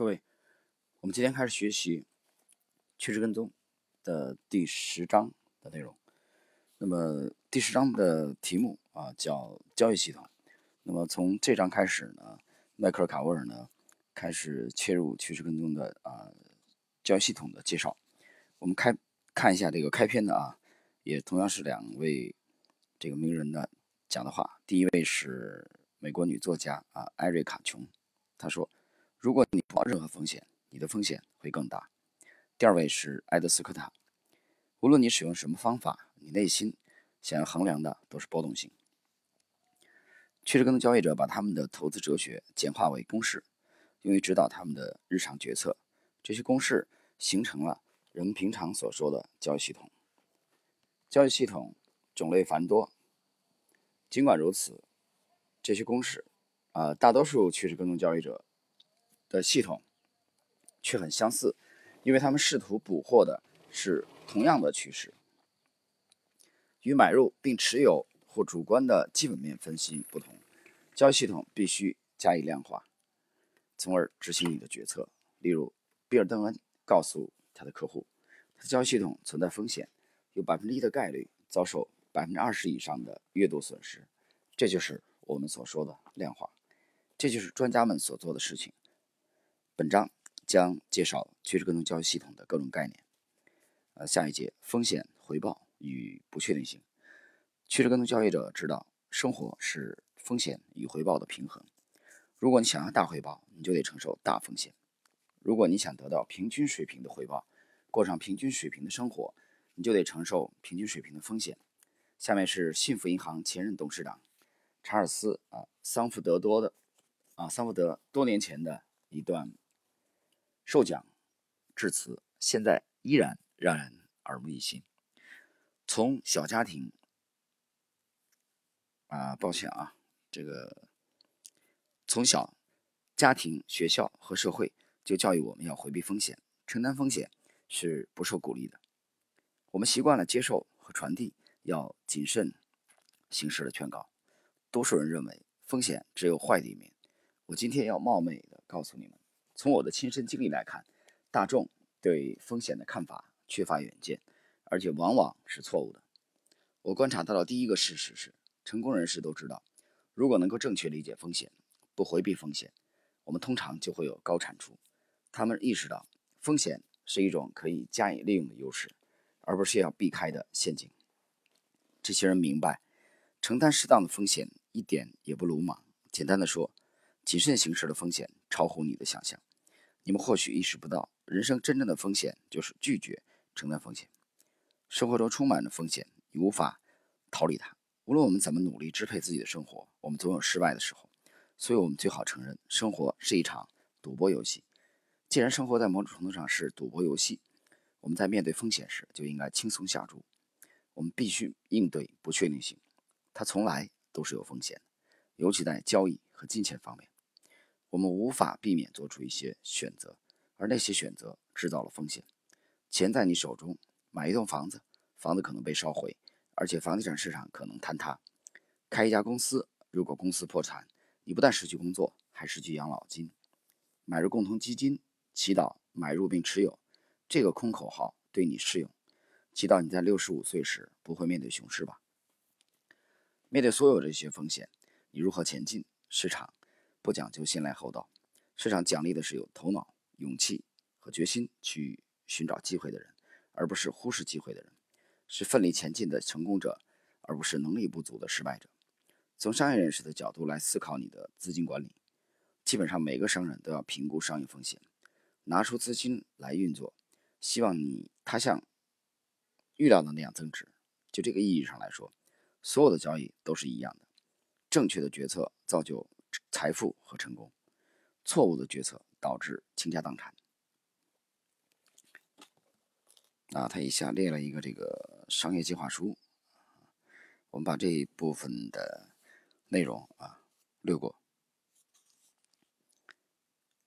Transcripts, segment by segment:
各位，我们今天开始学习趋势跟踪的第十章的内容。那么第十章的题目啊叫交易系统。那么从这章开始呢，迈克尔卡沃尔呢开始切入趋势跟踪的啊交易系统的介绍。我们开看一下这个开篇的啊，也同样是两位这个名人的讲的话。第一位是美国女作家啊艾瑞卡琼，她说。如果你不冒任何风险，你的风险会更大。第二位是埃德斯科塔。无论你使用什么方法，你内心想要衡量的都是波动性。趋势跟踪交易者把他们的投资哲学简化为公式，用于指导他们的日常决策。这些公式形成了人们平常所说的交易系统。交易系统种类繁多，尽管如此，这些公式，啊，大多数趋势跟踪交易者。的系统却很相似，因为他们试图捕获的是同样的趋势。与买入并持有或主观的基本面分析不同，交易系统必须加以量化，从而执行你的决策。例如，比尔·邓恩告诉他的客户，他的交易系统存在风险，有百分之一的概率遭受百分之二十以上的月度损失。这就是我们所说的量化，这就是专家们所做的事情。本章将介绍趋势跟踪交易系统的各种概念。呃，下一节风险回报与不确定性。趋势跟踪交易者知道，生活是风险与回报的平衡。如果你想要大回报，你就得承受大风险；如果你想得到平均水平的回报，过上平均水平的生活，你就得承受平均水平的风险。下面是幸福银行前任董事长查尔斯啊桑福德多的啊桑福德多年前的一段。受奖致辞，现在依然让人耳目一新。从小家庭啊，抱歉啊，这个从小家庭、学校和社会就教育我们要回避风险，承担风险是不受鼓励的。我们习惯了接受和传递要谨慎行事的劝告。多数人认为风险只有坏的一面。我今天要冒昧的告诉你们。从我的亲身经历来看，大众对风险的看法缺乏远见，而且往往是错误的。我观察到的第一个事实是，成功人士都知道，如果能够正确理解风险，不回避风险，我们通常就会有高产出。他们意识到，风险是一种可以加以利用的优势，而不是要避开的陷阱。这些人明白，承担适当的风险一点也不鲁莽。简单的说，谨慎行事的风险超乎你的想象。你们或许意识不到，人生真正的风险就是拒绝承担风险。生活中充满着风险，你无法逃离它。无论我们怎么努力支配自己的生活，我们总有失败的时候。所以，我们最好承认，生活是一场赌博游戏。既然生活在某种程度上是赌博游戏，我们在面对风险时就应该轻松下注。我们必须应对不确定性，它从来都是有风险的，尤其在交易和金钱方面。我们无法避免做出一些选择，而那些选择制造了风险。钱在你手中，买一栋房子，房子可能被烧毁，而且房地产市场可能坍塌。开一家公司，如果公司破产，你不但失去工作，还失去养老金。买入共同基金，祈祷买入并持有，这个空口号对你适用。祈祷你在六十五岁时不会面对熊市吧？面对所有这些风险，你如何前进？市场。不讲究先来后到，市场奖励的是有头脑、勇气和决心去寻找机会的人，而不是忽视机会的人；是奋力前进的成功者，而不是能力不足的失败者。从商业人士的角度来思考你的资金管理，基本上每个商人都要评估商业风险，拿出资金来运作，希望你他像预料的那样增值。就这个意义上来说，所有的交易都是一样的，正确的决策造就。财富和成功，错误的决策导致倾家荡产。啊，他以下列了一个这个商业计划书，我们把这一部分的内容啊略过，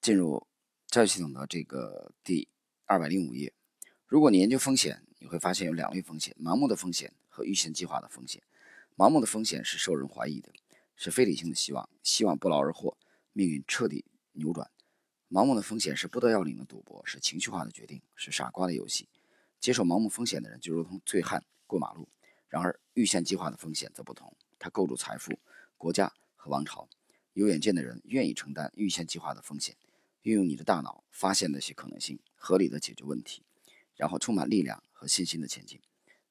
进入教育系统的这个第二百零五页。如果你研究风险，你会发现有两类风险：盲目的风险和预先计划的风险。盲目的风险是受人怀疑的。是非理性的希望，希望不劳而获，命运彻底扭转。盲目的风险是不得要领的赌博，是情绪化的决定，是傻瓜的游戏。接受盲目风险的人就如同醉汉过马路。然而，预先计划的风险则不同，它构筑财富、国家和王朝。有远见的人愿意承担预先计划的风险，运用你的大脑发现那些可能性，合理的解决问题，然后充满力量和信心的前进。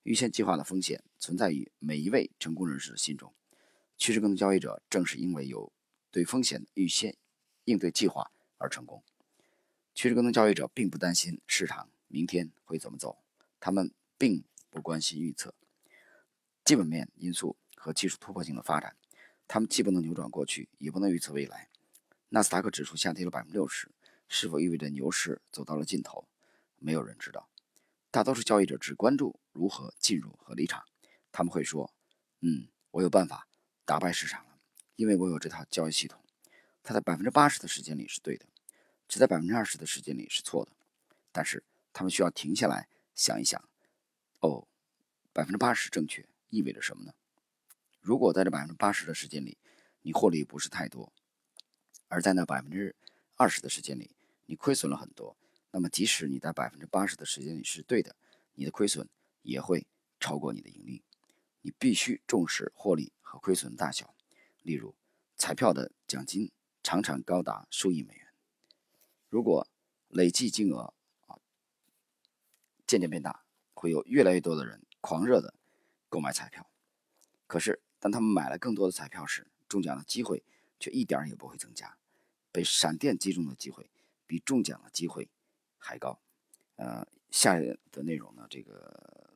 预先计划的风险存在于每一位成功人士的心中。趋势跟踪交易者正是因为有对风险预先应对计划而成功。趋势跟踪交易者并不担心市场明天会怎么走，他们并不关心预测。基本面因素和技术突破性的发展，他们既不能扭转过去，也不能预测未来。纳斯达克指数下跌了百分之六十，是否意味着牛市走到了尽头？没有人知道。大多数交易者只关注如何进入和离场。他们会说：“嗯，我有办法打败市场了，因为我有这套交易系统。它在百分之八十的时间里是对的，只在百分之二十的时间里是错的。但是他们需要停下来想一想：哦，百分之八十正确。”意味着什么呢？如果在这百分之八十的时间里，你获利不是太多，而在那百分之二十的时间里，你亏损了很多，那么即使你在百分之八十的时间里是对的，你的亏损也会超过你的盈利。你必须重视获利和亏损大小。例如，彩票的奖金常常高达数亿美元，如果累计金额啊渐渐变大，会有越来越多的人狂热的。购买彩票，可是当他们买了更多的彩票时，中奖的机会却一点也不会增加。被闪电击中的机会比中奖的机会还高。呃，下的内容呢，这个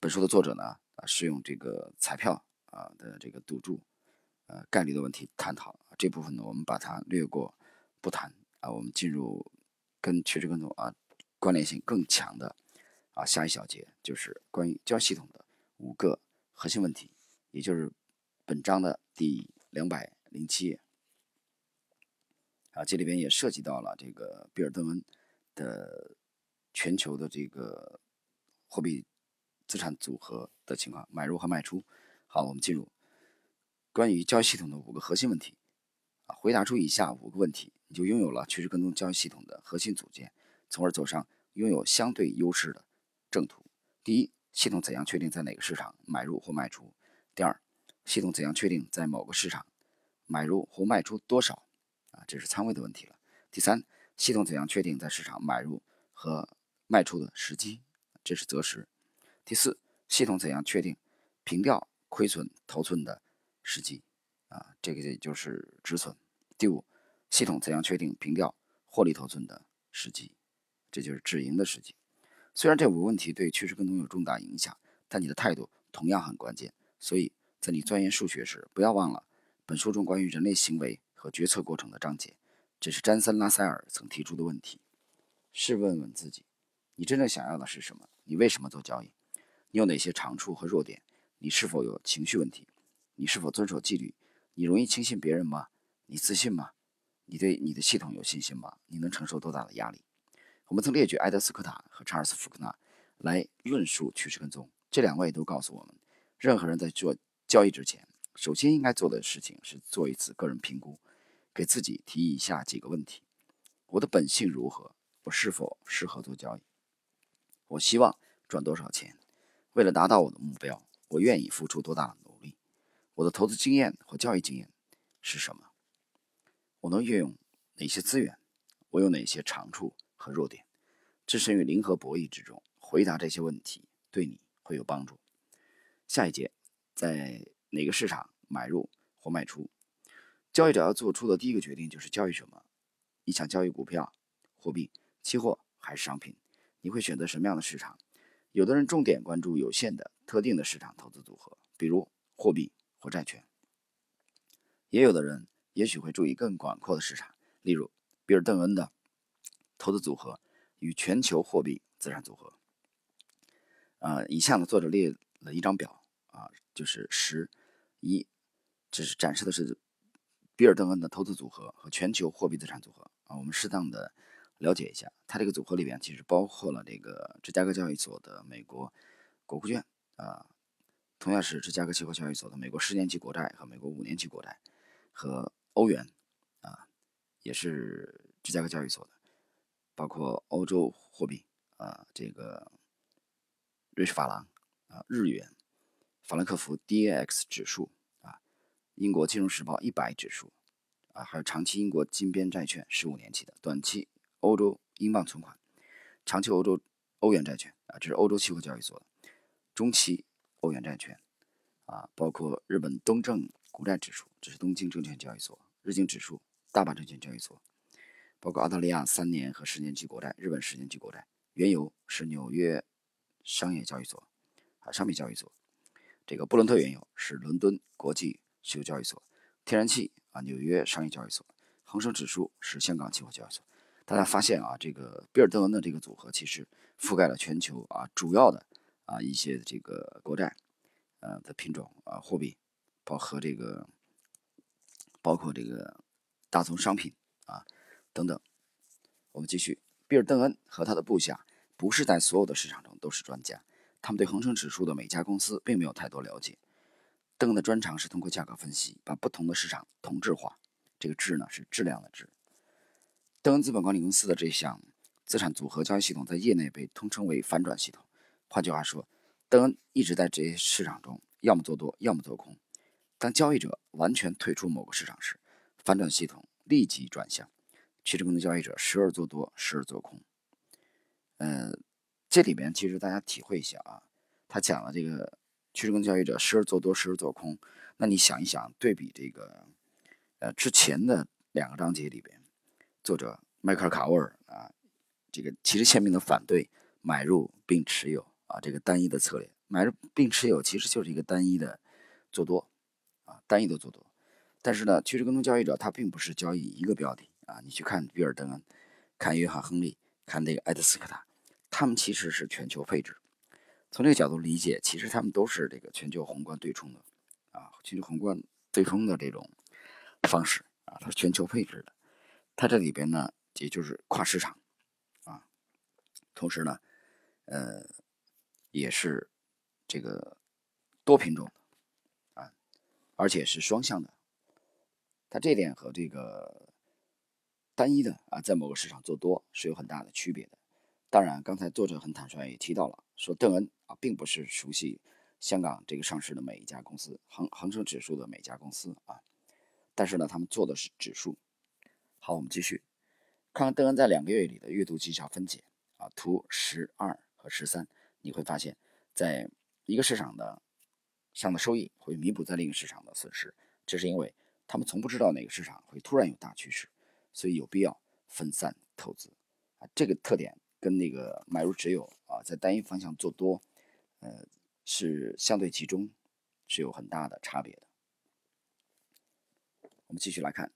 本书的作者呢，啊，是用这个彩票啊的这个赌注，呃，概率的问题探讨。这部分呢，我们把它略过不谈啊。我们进入跟趋势跟踪啊关联性更强的啊下一小节，就是关于交易系统的。五个核心问题，也就是本章的第两百零七页啊，这里边也涉及到了这个比尔·邓恩的全球的这个货币资产组合的情况，买入和卖出。好，我们进入关于交易系统的五个核心问题啊，回答出以下五个问题，你就拥有了趋势跟踪交易系统的核心组件，从而走上拥有相对优势的正途。第一。系统怎样确定在哪个市场买入或卖出？第二，系统怎样确定在某个市场买入或卖出多少？啊，这是仓位的问题了。第三，系统怎样确定在市场买入和卖出的时机？这是择时。第四，系统怎样确定平掉亏损头寸的时机？啊，这个也就是止损。第五，系统怎样确定平掉获利头寸的时机？这就是止盈的时机。虽然这五个问题对趋势跟踪有重大影响，但你的态度同样很关键。所以在你钻研数学时，不要忘了本书中关于人类行为和决策过程的章节。这是詹森·拉塞尔曾提出的问题。试问问自己：你真正想要的是什么？你为什么做交易？你有哪些长处和弱点？你是否有情绪问题？你是否遵守纪律？你容易轻信别人吗？你自信吗？你对你的系统有信心吗？你能承受多大的压力？我们曾列举埃德斯科塔和查尔斯福克纳来论述趋势跟踪，这两位都告诉我们，任何人在做交易之前，首先应该做的事情是做一次个人评估，给自己提以下几个问题：我的本性如何？我是否适合做交易？我希望赚多少钱？为了达到我的目标，我愿意付出多大的努力？我的投资经验和交易经验是什么？我能运用哪些资源？我有哪些长处？和弱点，置身于零和博弈之中，回答这些问题对你会有帮助。下一节，在哪个市场买入或卖出？交易者要做出的第一个决定就是交易什么？你想交易股票、货币、期货还是商品？你会选择什么样的市场？有的人重点关注有限的特定的市场投资组合，比如货币或债券；也有的人也许会注意更广阔的市场，例如比尔·邓恩的。投资组合与全球货币资产组合。啊，以下呢，作者列了一张表啊，就是十一，这是展示的是比尔·邓恩的投资组合和全球货币资产组合啊。我们适当的了解一下，它这个组合里边其实包括了这个芝加哥交易所的美国国库券啊，同样是芝加哥期货交易所的美国十年期国债和美国五年期国债和欧元啊，也是。芝加哥交易所的，包括欧洲货币啊，这个瑞士法郎啊，日元，法兰克福 DAX 指数啊，英国金融时报一百指数啊，还有长期英国金边债券十五年期的，短期欧洲英镑存款，长期欧洲欧元债券啊，这是欧洲期货交易所的，中期欧元债券啊，包括日本东证股债指数，这是东京证券交易所，日经指数，大阪证券交易所。包括澳大利亚三年和十年期国债、日本十年期国债、原油是纽约商业交易所啊，商品交易所。这个布伦特原油是伦敦国际石油交易所，天然气啊，纽约商业交易所，恒生指数是香港期货交易所。大家发现啊，这个比尔邓恩的这个组合其实覆盖了全球啊主要的啊一些这个国债呃的品种啊货币，包和这个包括这个大宗商品啊。等等，我们继续。比尔·邓恩和他的部下不是在所有的市场中都是专家，他们对恒生指数的每家公司并没有太多了解。邓恩的专长是通过价格分析，把不同的市场同质化。这个“质”呢是质量的“质”。邓恩资本管理公司的这项资产组合交易系统在业内被通称为反转系统。换句话说，邓恩一直在这些市场中要么做多，要么做空。当交易者完全退出某个市场时，反转系统立即转向。趋势跟踪交易者时而做多，时而做空。嗯，这里边其实大家体会一下啊，他讲了这个趋势跟踪交易者时而做多，时而做空。那你想一想，对比这个呃之前的两个章节里边，作者迈克尔卡沃尔啊，这个其实鲜明的反对买入并持有啊这个单一的策略，买入并持有其实就是一个单一的做多啊单一的做多。但是呢，趋势跟踪交易者他并不是交易一个标的。啊，你去看比尔·登恩，看约翰·亨利，看那个埃德斯科塔，他们其实是全球配置。从这个角度理解，其实他们都是这个全球宏观对冲的啊，全球宏观对冲的这种方式啊，它是全球配置的。它这里边呢，也就是跨市场啊，同时呢，呃，也是这个多品种啊，而且是双向的。它这点和这个。单一的啊，在某个市场做多是有很大的区别的。当然，刚才作者很坦率也提到了，说邓恩啊，并不是熟悉香港这个上市的每一家公司，恒恒生指数的每家公司啊。但是呢，他们做的是指数。好，我们继续看看邓恩在两个月里的阅读绩效分解啊，图十二和十三，你会发现，在一个市场的上的收益会弥补在另一个市场的损失，这是因为他们从不知道哪个市场会突然有大趋势。所以有必要分散投资啊，这个特点跟那个买入持有啊，在单一方向做多，呃，是相对集中，是有很大的差别的。我们继续来看，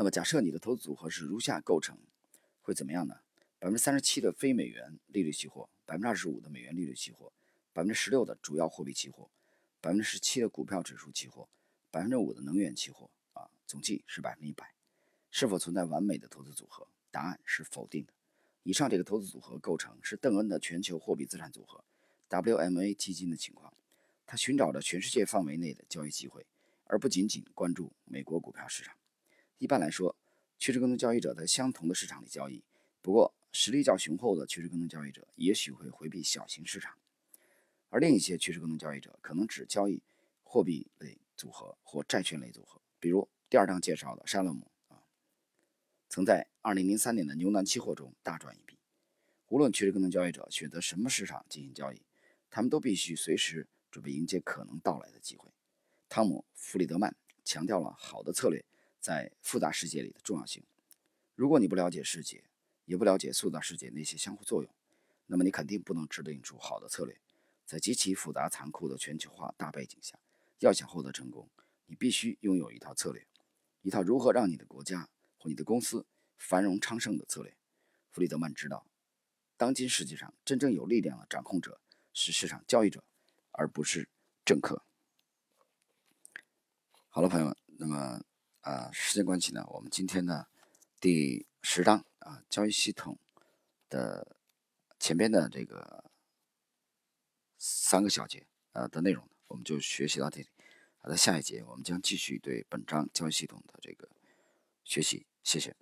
那么假设你的投资组合是如下构成，会怎么样呢？百分之三十七的非美元利率期货，百分之二十五的美元利率期货，百分之十六的主要货币期货，百分之十七的股票指数期货，百分之五的能源期货啊，总计是百分之一百。是否存在完美的投资组合？答案是否定的。以上这个投资组合构成是邓恩的全球货币资产组合 （WMA 基金）的情况。他寻找着全世界范围内的交易机会，而不仅仅关注美国股票市场。一般来说，趋势跟踪交易者在相同的市场里交易。不过，实力较雄厚的趋势跟踪交易者也许会回避小型市场，而另一些趋势跟踪交易者可能只交易货币类组合或债券类组合，比如第二章介绍的沙勒姆。曾在2003年的牛腩期货中大赚一笔。无论趋势跟踪交易者选择什么市场进行交易，他们都必须随时准备迎接可能到来的机会。汤姆·弗里德曼强调了好的策略在复杂世界里的重要性。如果你不了解世界，也不了解塑造世界那些相互作用，那么你肯定不能制定出好的策略。在极其复杂残酷的全球化大背景下，要想获得成功，你必须拥有一套策略，一套如何让你的国家。或你的公司繁荣昌盛的策略，弗里德曼知道，当今世界上真正有力量的掌控者是市场交易者，而不是政客。好了，朋友们，那么啊，时间关系呢，我们今天呢第十章啊交易系统的前边的这个三个小节啊的内容，我们就学习到这里。好的，下一节我们将继续对本章交易系统的这个学习。谢谢。